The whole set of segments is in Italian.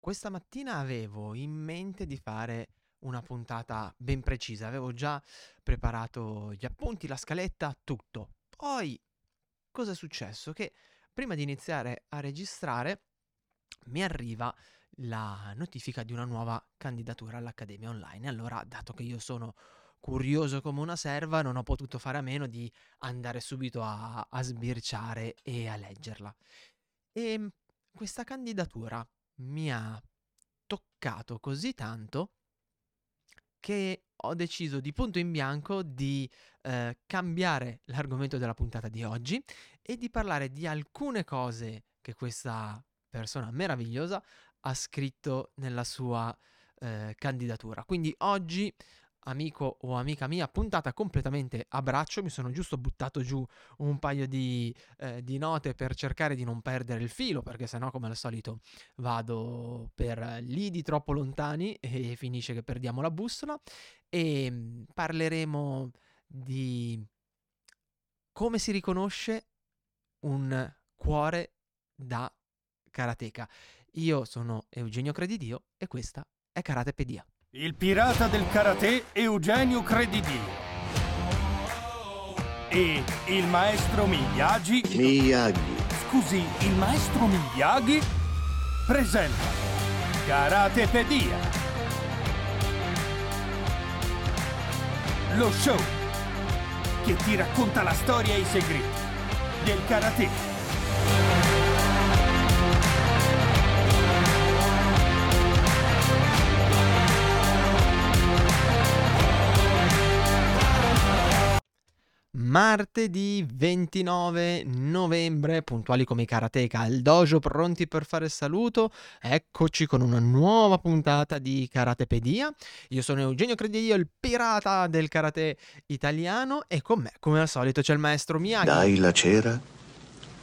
questa mattina avevo in mente di fare una puntata ben precisa, avevo già preparato gli appunti, la scaletta, tutto. Poi cosa è successo? Che prima di iniziare a registrare mi arriva la notifica di una nuova candidatura all'Accademia Online. Allora, dato che io sono curioso come una serva, non ho potuto fare a meno di andare subito a, a sbirciare e a leggerla. E questa candidatura mi ha toccato così tanto che ho deciso di punto in bianco di eh, cambiare l'argomento della puntata di oggi e di parlare di alcune cose che questa persona meravigliosa ha scritto nella sua eh, candidatura. Quindi oggi amico o amica mia, puntata completamente a braccio, mi sono giusto buttato giù un paio di, eh, di note per cercare di non perdere il filo, perché sennò come al solito vado per lidi troppo lontani e finisce che perdiamo la bussola e mm, parleremo di come si riconosce un cuore da karateka. Io sono Eugenio Credidio e questa è Karatepedia. Il pirata del karate Eugenio Credidio. E il maestro Miyagi. Miyagi. Scusi, il maestro Miyagi presenta Karatepedia. Lo show che ti racconta la storia e i segreti del karate. Martedì 29 novembre, puntuali come i karateka al dojo, pronti per fare saluto. Eccoci con una nuova puntata di Karatepedia. Io sono Eugenio Credidio, il pirata del karate italiano e con me, come al solito, c'è il maestro Miyagi. Dai la cera,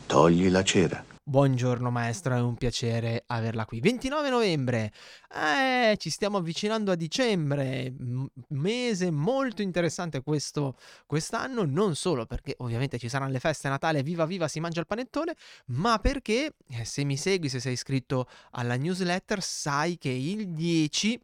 togli la cera. Buongiorno maestro, è un piacere averla qui. 29 novembre, eh, ci stiamo avvicinando a dicembre, m- mese molto interessante questo quest'anno, non solo perché ovviamente ci saranno le feste Natale, viva viva si mangia il panettone, ma perché eh, se mi segui, se sei iscritto alla newsletter, sai che il 10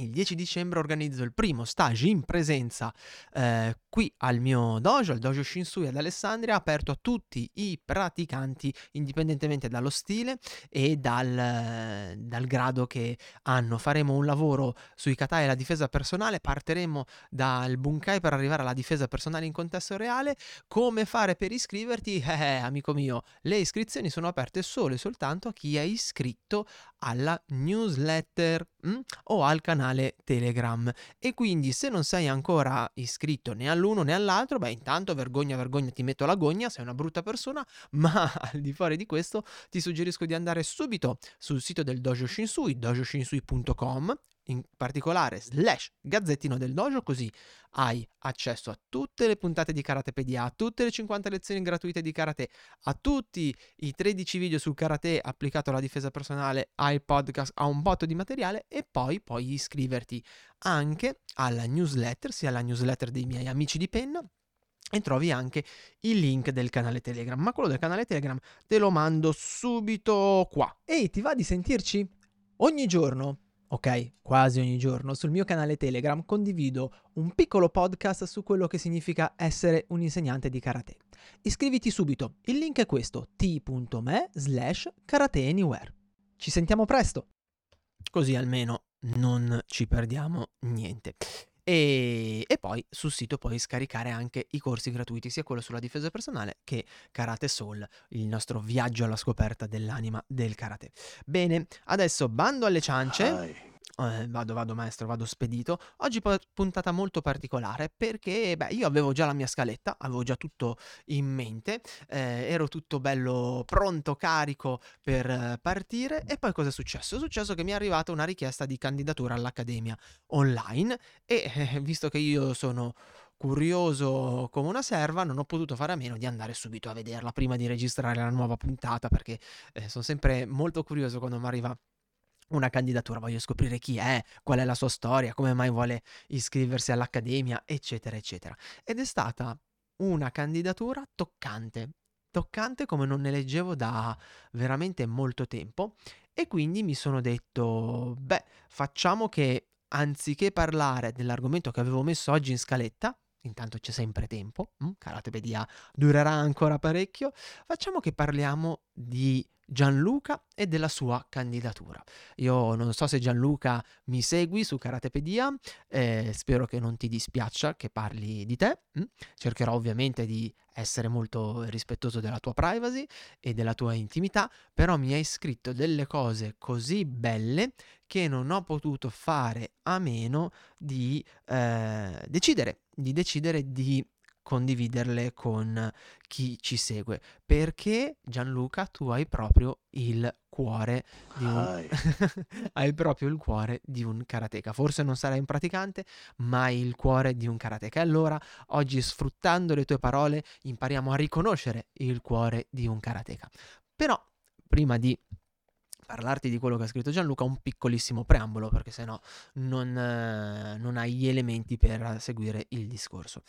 il 10 dicembre organizzo il primo stage in presenza eh, qui al mio dojo, al dojo Shinsui ad Alessandria, aperto a tutti i praticanti indipendentemente dallo stile e dal, dal grado che hanno. Faremo un lavoro sui kata e la difesa personale, partiremo dal bunkai per arrivare alla difesa personale in contesto reale. Come fare per iscriverti? Eh, amico mio, le iscrizioni sono aperte solo e soltanto a chi è iscritto alla newsletter mh, mm, o al canale Telegram. E quindi se non sei ancora iscritto né all'uno né all'altro, beh intanto vergogna, vergogna, ti metto la gogna, sei una brutta persona, ma al di fuori di questo ti suggerisco di andare subito sul sito del Dojo Shinsui, dojoshinsui.com in particolare slash gazzettino del dojo così hai accesso a tutte le puntate di Karatepedia, a tutte le 50 lezioni gratuite di karate, a tutti i 13 video sul karate applicato alla difesa personale, ai podcast, a un botto di materiale e poi puoi iscriverti anche alla newsletter, sia alla newsletter dei miei amici di penna e trovi anche il link del canale Telegram, ma quello del canale Telegram te lo mando subito qua. Ehi, ti va di sentirci? Ogni giorno ok, quasi ogni giorno, sul mio canale Telegram condivido un piccolo podcast su quello che significa essere un insegnante di karate. Iscriviti subito, il link è questo, t.me slash karateanywhere. Ci sentiamo presto! Così almeno non ci perdiamo niente. E, e, poi sul sito puoi scaricare anche i corsi gratuiti, sia quello sulla difesa personale che Karate Soul, il nostro viaggio alla scoperta dell'anima del karate. Bene, adesso bando alle ciance. Hi. Eh, vado, vado maestro, vado spedito. Oggi puntata molto particolare perché beh, io avevo già la mia scaletta, avevo già tutto in mente, eh, ero tutto bello pronto, carico per eh, partire e poi cosa è successo? È successo che mi è arrivata una richiesta di candidatura all'Accademia online e eh, visto che io sono curioso come una serva, non ho potuto fare a meno di andare subito a vederla prima di registrare la nuova puntata perché eh, sono sempre molto curioso quando mi arriva una candidatura, voglio scoprire chi è, qual è la sua storia, come mai vuole iscriversi all'accademia, eccetera, eccetera. Ed è stata una candidatura toccante, toccante come non ne leggevo da veramente molto tempo E quindi mi sono detto, beh, facciamo che anziché parlare dell'argomento che avevo messo oggi in scaletta, intanto c'è sempre tempo, mm, Karatepedia durerà ancora parecchio, facciamo che parliamo di Gianluca e della sua candidatura. Io non so se Gianluca mi segui su Karatepedia, eh, spero che non ti dispiaccia che parli di te, mm? cercherò ovviamente di essere molto rispettoso della tua privacy e della tua intimità, però mi hai scritto delle cose così belle che non ho potuto fare a meno di eh, decidere, di decidere di condividerle con chi ci segue. Perché Gianluca tu hai proprio il cuore di un hai proprio il cuore di un karateka. Forse non sarai un praticante ma hai il cuore di un karateka. E allora oggi sfruttando le tue parole impariamo a riconoscere il cuore di un karateka. Però prima di parlarti di quello che ha scritto Gianluca, un piccolissimo preambolo, perché sennò non, eh, non hai gli elementi per seguire il discorso.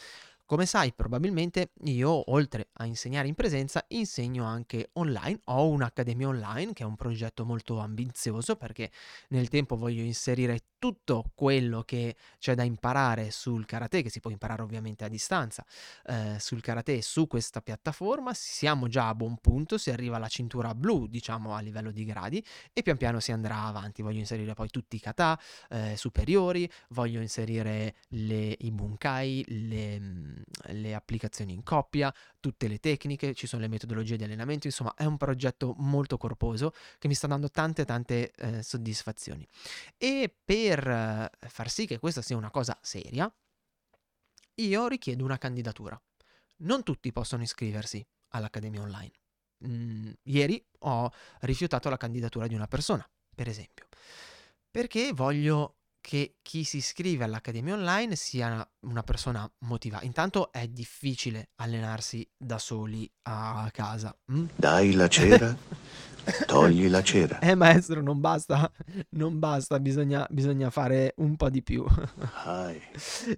Come sai, probabilmente io, oltre a insegnare in presenza, insegno anche online. Ho un'accademia online che è un progetto molto ambizioso perché nel tempo voglio inserire tutto quello che c'è da imparare sul karate, che si può imparare ovviamente a distanza, eh, sul karate su questa piattaforma. Siamo già a buon punto, si arriva alla cintura blu, diciamo a livello di gradi, e pian piano si andrà avanti. Voglio inserire poi tutti i kata eh, superiori, voglio inserire le, i bunkai, le, mm, le applicazioni in coppia, tutte le tecniche, ci sono le metodologie di allenamento, insomma è un progetto molto corposo che mi sta dando tante tante eh, soddisfazioni. E per per eh, far sì che questa sia una cosa seria, io richiedo una candidatura. Non tutti possono iscriversi all'Accademia Online. Mm, ieri ho rifiutato la candidatura di una persona, per esempio, perché voglio che chi si iscrive all'Accademia Online sia una persona motivata. Intanto è difficile allenarsi da soli a casa. Mm? Dai la cera Togli la cera. Eh maestro, non basta, non basta, bisogna, bisogna fare un po' di più.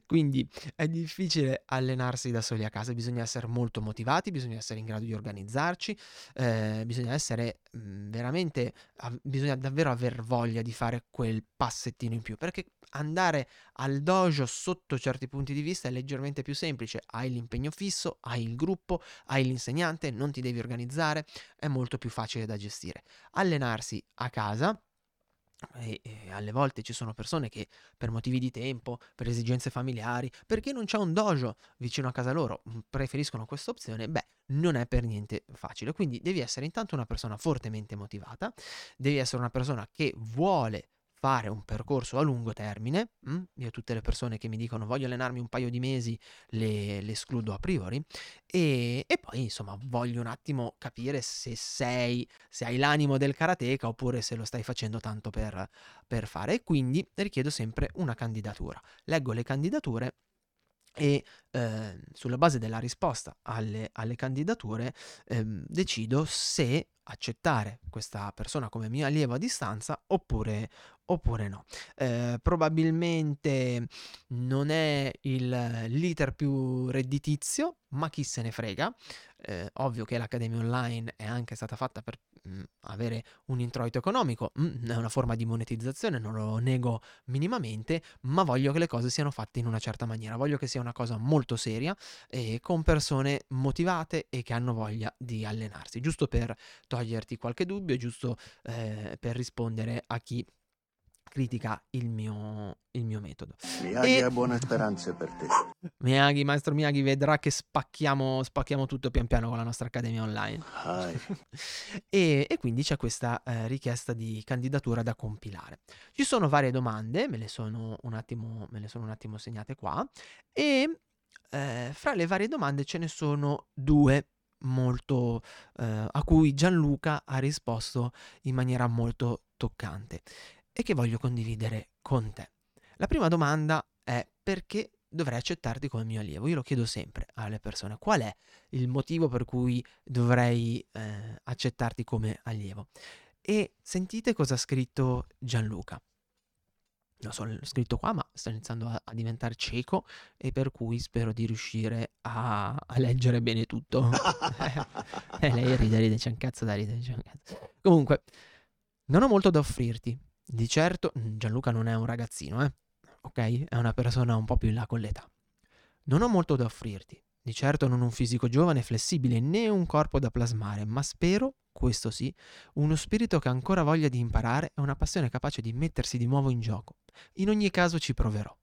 Quindi è difficile allenarsi da soli a casa, bisogna essere molto motivati, bisogna essere in grado di organizzarci, eh, bisogna essere mh, mm, veramente, av- bisogna davvero aver voglia di fare quel passettino in più, perché andare al dojo sotto certi punti di vista è leggermente più semplice, hai l'impegno fisso, hai il gruppo, hai l'insegnante, non ti devi organizzare, è molto più facile da gestire. Allenarsi a casa e, e, alle volte ci sono persone che per motivi di tempo, per esigenze familiari, perché non c'è un dojo vicino a casa loro, mm, preferiscono questa opzione, beh, non è per niente facile. Quindi devi essere intanto una persona fortemente motivata, devi essere una persona che vuole fare un percorso a lungo termine, mh? Mm, io tutte le persone che mi dicono voglio allenarmi un paio di mesi le, le escludo a priori e, e, poi insomma voglio un attimo capire se sei, se hai l'animo del karateka oppure se lo stai facendo tanto per, per fare e quindi richiedo sempre una candidatura. Leggo le candidature e eh, sulla base della risposta alle, alle candidature eh, decido se accettare questa persona come mio allievo a distanza oppure, oppure no. Eh, probabilmente non è il, l'iter più redditizio, ma chi se ne frega. Eh, ovvio che l'Accademia Online è anche stata fatta per mh, mm, avere un introito economico, mh, mm, è una forma di monetizzazione, non lo nego minimamente, ma voglio che le cose siano fatte in una certa maniera, voglio che sia una cosa molto seria e con persone motivate e che hanno voglia di allenarsi, giusto per toglierti qualche dubbio, giusto eh, per rispondere a chi critica il mio, il mio metodo. Miyagi e... ha buone speranze per te. Miyagi, maestro Miyagi, vedrà che spacchiamo, spacchiamo tutto pian piano con la nostra accademia online. e, e, quindi c'è questa eh, richiesta di candidatura da compilare. Ci sono varie domande, me le sono un attimo, me le sono un attimo segnate qua, e eh, fra le varie domande ce ne sono due molto eh, a cui Gianluca ha risposto in maniera molto toccante e che voglio condividere con te. La prima domanda è perché dovrei accettarti come mio allievo? Io lo chiedo sempre alle persone, qual è il motivo per cui dovrei eh, accettarti come allievo? E sentite cosa ha scritto Gianluca. Lo so, l'ho scritto qua, ma sto iniziando a, a, diventare cieco e per cui spero di riuscire a, a leggere bene tutto. e lei ride, ride, c'è un cazzo da ridere. Comunque, Non ho molto da offrirti. Di certo, Gianluca non è un ragazzino, eh? Ok? È una persona un po' più in là con l'età. Non ho molto da offrirti. Di certo non un fisico giovane e flessibile né un corpo da plasmare, ma spero, questo sì, uno spirito che ha ancora voglia di imparare e una passione capace di mettersi di nuovo in gioco. In ogni caso ci proverò.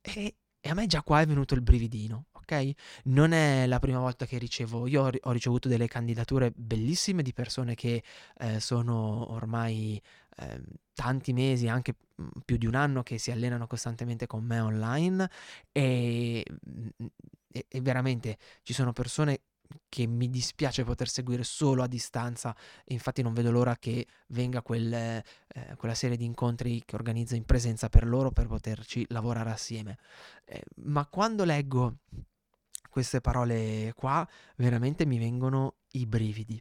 E, e a me già qua è venuto il brividino, ok? Non è la prima volta che ricevo, io ho, ho ricevuto delle candidature bellissime di persone che eh, sono ormai eh, tanti mesi, anche mm, più di un anno, che si allenano costantemente con me online e, mm, e, e veramente ci sono persone che mi dispiace poter seguire solo a distanza, infatti non vedo l'ora che venga quel, eh, quella serie di incontri che organizzo in presenza per loro per poterci lavorare assieme. Eh, ma quando leggo queste parole qua, veramente mi vengono i brividi.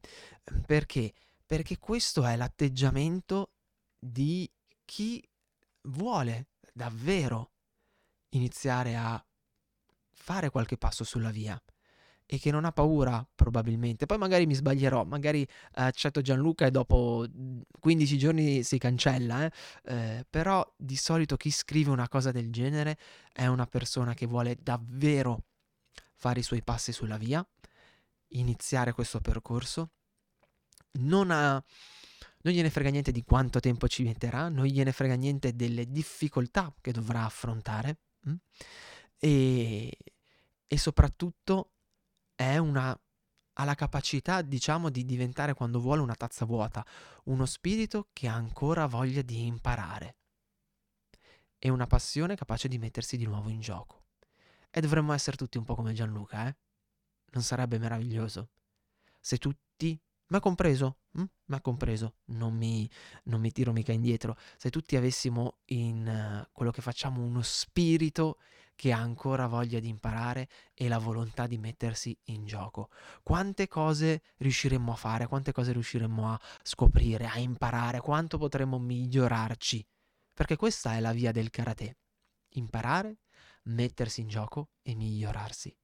Perché? Perché questo è l'atteggiamento di chi vuole davvero iniziare a fare qualche passo sulla via e che non ha paura probabilmente. Poi magari mi sbaglierò, magari eh, accetto Gianluca e dopo 15 giorni si cancella, eh? Eh, però di solito chi scrive una cosa del genere è una persona che vuole davvero fare i suoi passi sulla via, iniziare questo percorso, non ha... Non gliene frega niente di quanto tempo ci metterà, non gliene frega niente delle difficoltà che dovrà affrontare? Mm? e, e soprattutto è una ha la capacità, diciamo, di diventare quando vuole una tazza vuota, uno spirito che ha ancora voglia di imparare e una passione capace di mettersi di nuovo in gioco. E dovremmo essere tutti un po' come Gianluca, eh? Non sarebbe meraviglioso? Se tutti, ma compreso, hm? ma compreso, non mi, non mi tiro mica indietro, se tutti avessimo in uh, quello che facciamo uno spirito che ha ancora voglia di imparare e la volontà di mettersi in gioco. Quante cose riusciremmo a fare, quante cose riusciremmo a scoprire, a imparare, quanto potremmo migliorarci. Perché questa è la via del karate. Imparare, mettersi in gioco e migliorarsi.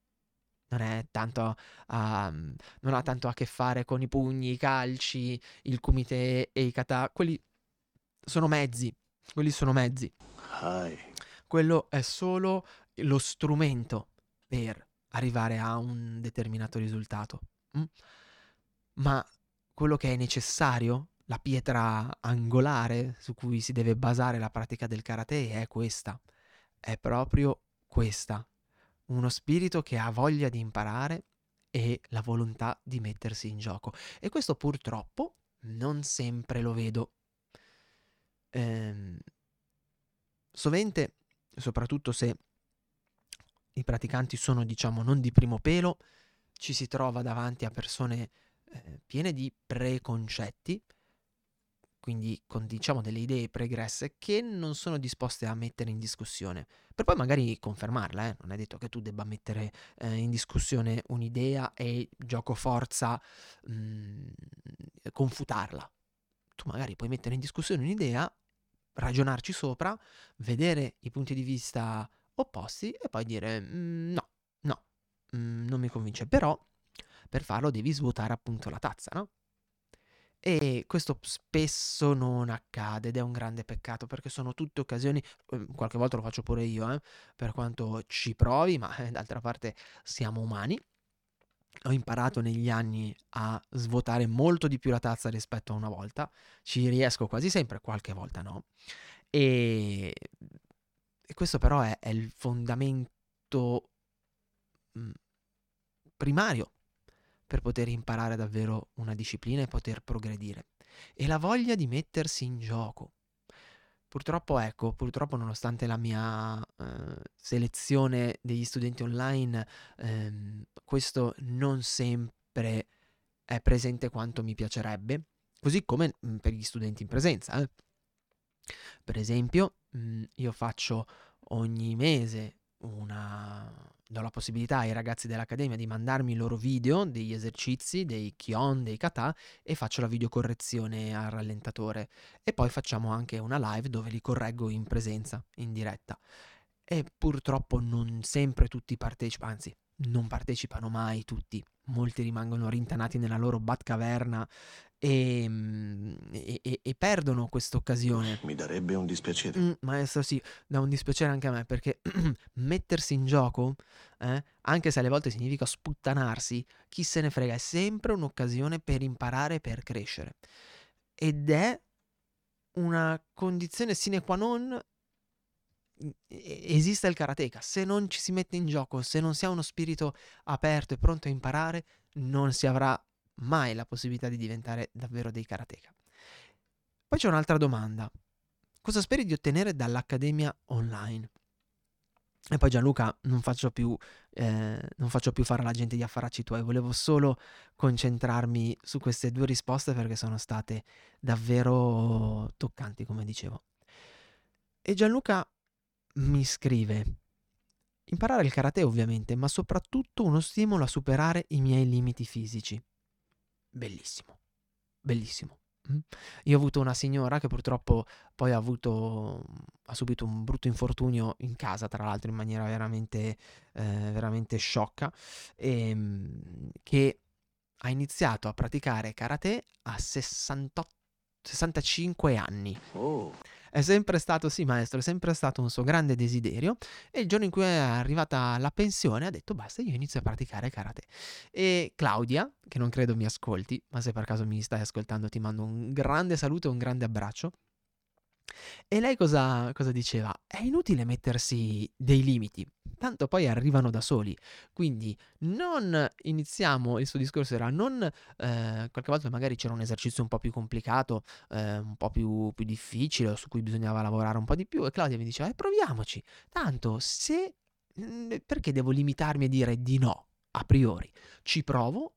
Non, è tanto a, non ha tanto a che fare con i pugni, i calci, il kumite e i kata. Quelli sono mezzi. Quelli sono mezzi. Hai. Quello è solo lo strumento per arrivare a un determinato risultato. Mm? Ma quello che è necessario, la pietra angolare su cui si deve basare la pratica del karate è questa, è proprio questa, uno spirito che ha voglia di imparare e la volontà di mettersi in gioco. E questo purtroppo non sempre lo vedo. Ehm, sovente, soprattutto se i praticanti sono, diciamo, non di primo pelo, ci si trova davanti a persone eh, piene di preconcetti, quindi con diciamo delle idee pregresse che non sono disposte a mettere in discussione, per poi magari confermarla, eh? non è detto che tu debba mettere eh, in discussione un'idea e gioco forza mh, mm, confutarla. Tu magari puoi mettere in discussione un'idea, ragionarci sopra, vedere i punti di vista opposti e poi dire mm, no, no, mm, non mi convince. Però per farlo devi svuotare appunto la tazza, no? E questo spesso non accade ed è un grande peccato perché sono tutte occasioni, ehm, qualche volta lo faccio pure io, eh, per quanto ci provi, ma eh, d'altra parte siamo umani. Ho imparato negli anni a svuotare molto di più la tazza rispetto a una volta, ci riesco quasi sempre, qualche volta no. E e questo però è, è il fondamento mh, primario per poter imparare davvero una disciplina e poter progredire. E la voglia di mettersi in gioco. Purtroppo, ecco, purtroppo nonostante la mia eh, selezione degli studenti online, ehm, questo non sempre è presente quanto mi piacerebbe, così come mh, per gli studenti in presenza. Eh. Per esempio, mhmm, io faccio ogni mese una do la possibilità ai ragazzi dell'accademia di mandarmi i loro video degli esercizi, dei Kion, dei kata e faccio la videocorrezione al rallentatore e poi facciamo anche una live dove li correggo in presenza, in diretta. E purtroppo non sempre tutti partecipano, anzi non partecipano mai tutti, molti rimangono rintanati nella loro Batcaverna e, mm, e- e- e perdono questa occasione. Mi darebbe un dispiacere. Mm, maestro, sì, dà un dispiacere anche a me perché mettersi in gioco, eh, anche se alle volte significa sputtanarsi, chi se ne frega, è sempre un'occasione per imparare per crescere. Ed è una condizione sine qua non mm, esiste il karateka. Se non ci si mette in gioco, se non si ha uno spirito aperto e pronto a imparare, non si avrà mai la possibilità di diventare davvero dei karateka. Poi c'è un'altra domanda. Cosa speri di ottenere dall'Accademia Online? E poi Gianluca, non faccio più, eh, non faccio più fare alla gente gli affaracci tuoi, volevo solo concentrarmi su queste due risposte perché sono state davvero toccanti, come dicevo. E Gianluca mi scrive, imparare il karate ovviamente, ma soprattutto uno stimolo a superare i miei limiti fisici. Bellissimo, bellissimo. Mm. Io ho avuto una signora che purtroppo poi ha avuto, ha subito un brutto infortunio in casa, tra l'altro in maniera veramente, eh, veramente sciocca, e, mm, che ha iniziato a praticare karate a 68, 65 anni. Oh, È sempre stato, sì maestro, è sempre stato un suo grande desiderio e il giorno in cui è arrivata la pensione ha detto basta, io inizio a praticare karate. E Claudia, che non credo mi ascolti, ma se per caso mi stai ascoltando ti mando un grande saluto e un grande abbraccio. E lei cosa, cosa diceva? È inutile mettersi dei limiti, tanto poi arrivano da soli. Quindi non iniziamo, il suo discorso era non, eh, qualche volta magari c'era un esercizio un po' più complicato, eh, un po' più, più difficile, su cui bisognava lavorare un po' di più. E Claudia mi diceva, eh, proviamoci. Tanto se... mm, Perché devo limitarmi a dire di no a priori? Ci provo,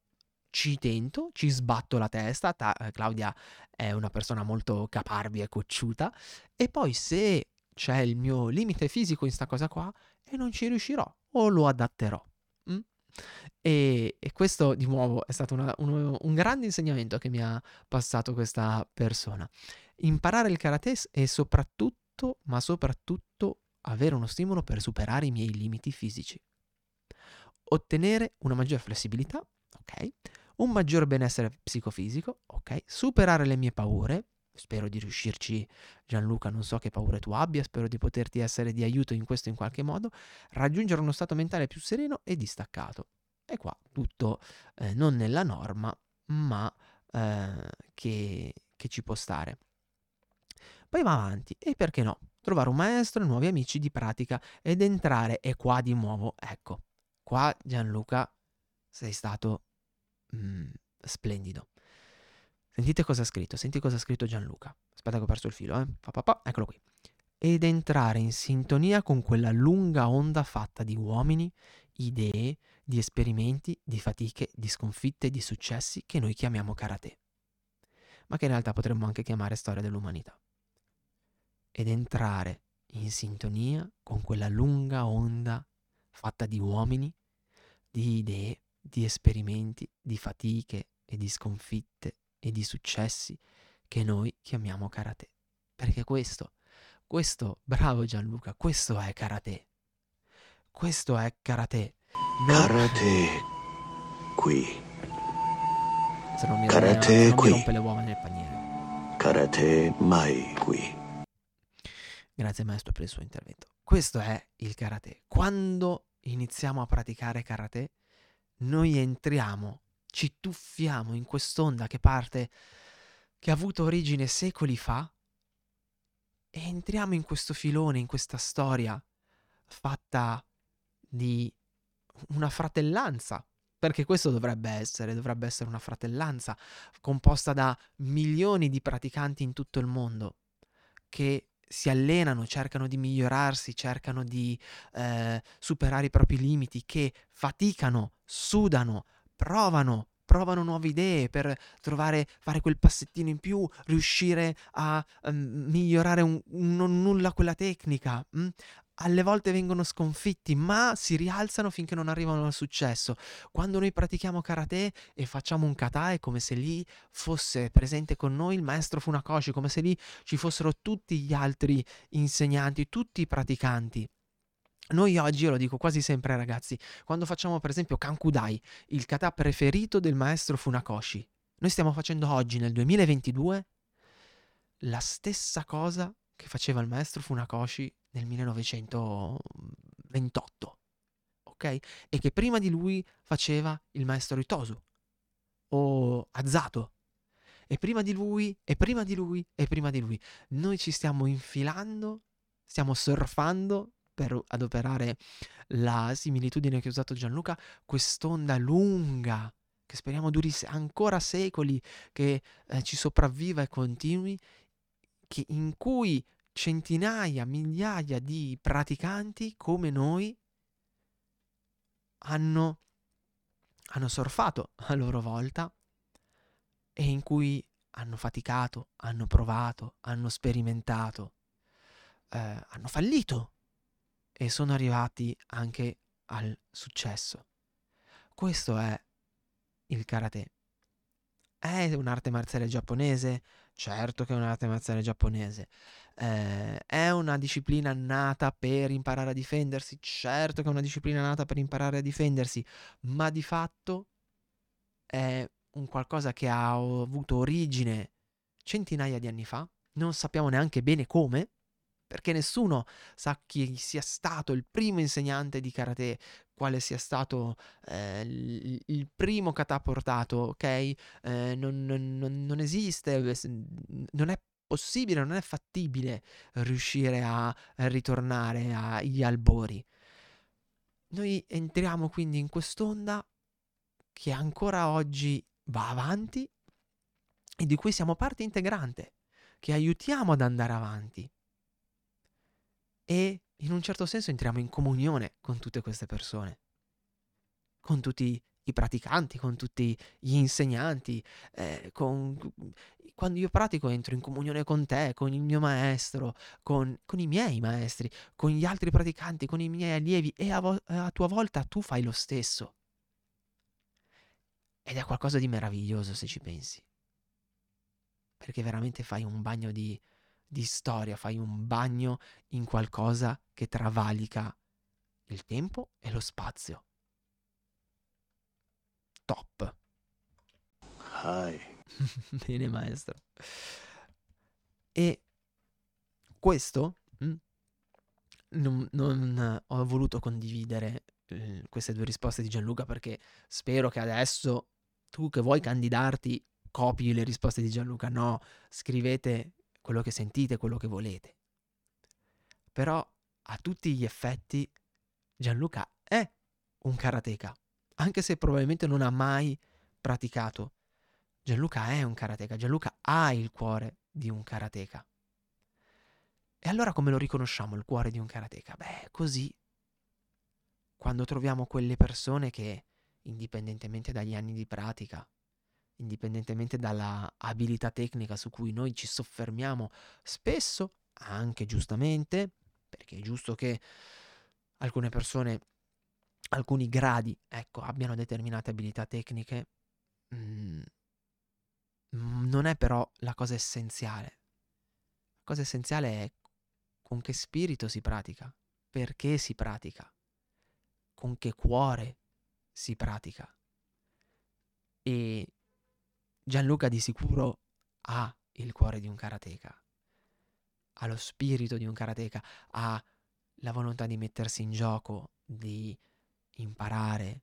ci tento, ci sbatto la testa. ta- eh, Claudia è una persona molto caparbia e cocciuta. E poi se c'è il mio limite fisico in sta cosa qua e non ci riuscirò o lo adatterò. mm? E, e questo di nuovo è stato una- uno- un grande insegnamento che mi ha passato questa persona. Imparare il karate e soprattutto, ma soprattutto, avere uno stimolo per superare i miei limiti fisici. Ottenere una maggior flessibilità, ok? Un maggior benessere psicofisico, ok? Superare le mie paure. Spero di riuscirci, Gianluca. Non so che paure tu abbia, spero di poterti essere di aiuto in questo in qualche modo. Raggiungere uno stato mentale più sereno e distaccato. E qua tutto eh, non nella norma, ma eh, che, che ci può stare. Poi va avanti, e perché no? Trovare un maestro, nuovi amici di pratica ed entrare, e qua di nuovo, ecco, qua Gianluca sei stato mm, splendido. Sentite cosa ha scritto, senti cosa ha scritto Gianluca. Aspetta che ho perso il filo, eh. Pa, pa, pa, eccolo qui. Ed entrare in sintonia con quella lunga onda fatta di uomini, idee, di esperimenti, di fatiche, di sconfitte, di successi che noi chiamiamo karate, ma che in realtà potremmo anche chiamare storia dell'umanità. Ed entrare in sintonia con quella lunga onda fatta di uomini, di idee, di esperimenti, di fatiche e di sconfitte e di successi che noi chiamiamo karate. Perché questo, questo, bravo Gianluca, questo è karate. Questo è karate. Non- karate qui, se non mi, karate se non mi qui. rompe le uova nel paniere. karate mai qui. Grazie maestro per il suo intervento. Questo è il karate. Quando iniziamo a praticare karate, noi entriamo, ci tuffiamo in quest'onda che parte, che ha avuto origine secoli fa, e entriamo in questo filone, in questa storia fatta di una fratellanza. Perché questo dovrebbe essere, dovrebbe essere una fratellanza composta da milioni di praticanti in tutto il mondo che si allenano, cercano di migliorarsi, cercano di eh, superare i propri limiti, che faticano, sudano, provano, provano nuove idee per trovare, fare quel passettino in più, riuscire a ehm, migliorare un, un nulla quella tecnica. mm? Alle volte vengono sconfitti, ma si rialzano finché non arrivano al successo. Quando noi pratichiamo karate e facciamo un kata è come se lì fosse presente con noi il maestro Funakoshi, come se lì ci fossero tutti gli altri insegnanti, tutti i praticanti. Noi oggi, io lo dico quasi sempre ragazzi, quando facciamo per esempio Kankudai, il kata preferito del maestro Funakoshi, Noi stiamo facendo oggi, nel 2022, la stessa cosa che faceva il maestro Funakoshi nel 1928, ok? E che prima di lui faceva il maestro Itosu o Azato. E prima di lui, e prima di lui, e prima di lui. Noi ci stiamo infilando, stiamo surfando per adoperare la similitudine che ha usato Gianluca, quest'onda lunga che speriamo duri ancora secoli, che eh, ci sopravviva e continui, che, in cui centinaia, migliaia di praticanti come noi hanno, hanno surfato a loro volta e in cui hanno faticato, hanno provato, hanno sperimentato, eh, hanno fallito e sono arrivati anche al successo. Questo è il karate. È un'arte marziale giapponese? Certo che è un'arte marziale giapponese. Eh, è una disciplina nata per imparare a difendersi? Certo che è una disciplina nata per imparare a difendersi, ma di fatto è un qualcosa che ha avuto origine centinaia di anni fa, non sappiamo neanche bene come, perché nessuno sa chi sia stato il primo insegnante di karate, quale sia stato eh, il, primo kata portato, ok? Eh, non, non, non, esiste, non è possibile, non è fattibile riuscire a ritornare agli albori. Noi entriamo quindi in quest'onda che ancora oggi va avanti e di cui siamo parte integrante, che aiutiamo ad andare avanti e in un certo senso entriamo in comunione con tutte queste persone, con tutti i praticanti, con tutti gli insegnanti. Eh, con... Quando io pratico entro in comunione con te, con il mio maestro, con, con i miei maestri, con gli altri praticanti, con i miei allievi e a, vo- a tua volta tu fai lo stesso. Ed è qualcosa di meraviglioso se ci pensi. Perché veramente fai un bagno di, di storia, fai un bagno in qualcosa che travalica il tempo e lo spazio. Top. Hi. Bene, maestro. E questo mh, mm, non, non, ho voluto condividere eh, queste due risposte di Gianluca perché spero che adesso tu che vuoi candidarti copi le risposte di Gianluca. No, scrivete quello che sentite, quello che volete. Però a tutti gli effetti Gianluca è un karateka, anche se probabilmente non ha mai praticato. Gianluca è un karateka, Gianluca ha il cuore di un karateka. E allora come lo riconosciamo il cuore di un karateka? Beh, così. Quando troviamo quelle persone che, indipendentemente dagli anni di pratica, indipendentemente dalla abilità tecnica su cui noi ci soffermiamo spesso, anche giustamente, perché è giusto che alcune persone, alcuni gradi, ecco, abbiano determinate abilità tecniche, mm, non è però la cosa essenziale. La cosa essenziale è con che spirito si pratica, perché si pratica, con che cuore si pratica. E Gianluca di sicuro ha il cuore di un karateka, ha lo spirito di un karateka, ha la volontà di mettersi in gioco, di imparare,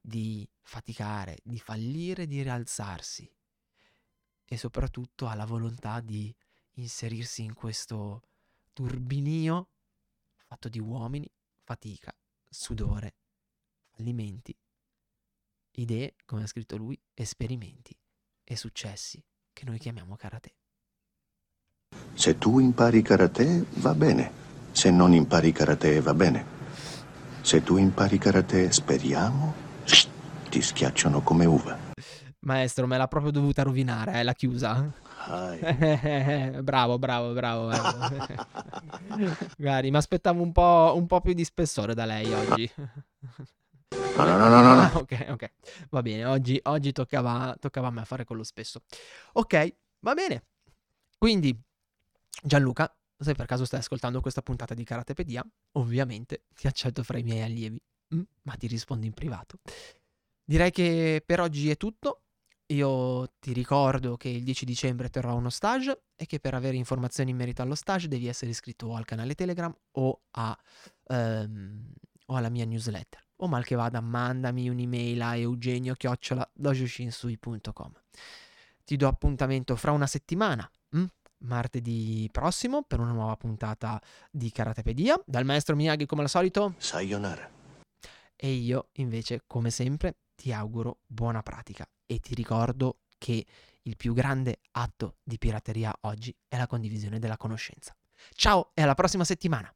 di faticare, di fallire, di rialzarsi e soprattutto ha la volontà di inserirsi in questo turbinio fatto di uomini, fatica, sudore, fallimenti, idee, come ha scritto lui, esperimenti e successi che noi chiamiamo karate. Se tu impari karate va bene, se non impari karate va bene. Se tu impari karate, speriamo, ti schiacciano come uva. Maestro, me l'ha proprio dovuta rovinare, eh, la chiusa. bravo, bravo, bravo. Magari mi aspettavo un po', un po' più di spessore da lei oggi. No, no, no, no, no. Ah, ok, ok. Va bene, oggi, oggi toccava, toccava a me fare quello spesso. Ok, va bene. Quindi, Gianluca, se per caso stai ascoltando questa puntata di Karatepedia, ovviamente ti accetto fra i miei allievi, mm, ma ti rispondo in privato. Direi che per oggi è tutto. io ti ricordo che il 10 dicembre terrò uno stage e che per avere informazioni in merito allo stage devi essere iscritto o al canale Telegram o, a, ehm, o alla mia newsletter. O mal che vada, mandami un'email a eugenio-dojoshinsui.com. Ti do appuntamento fra una settimana, hm? martedì prossimo, per una nuova puntata di Karatepedia. Dal maestro Miyagi come al solito. Sayonara. E io invece, come sempre, ti auguro buona pratica e ti ricordo che il più grande atto di pirateria oggi è la condivisione della conoscenza. Ciao e alla prossima settimana!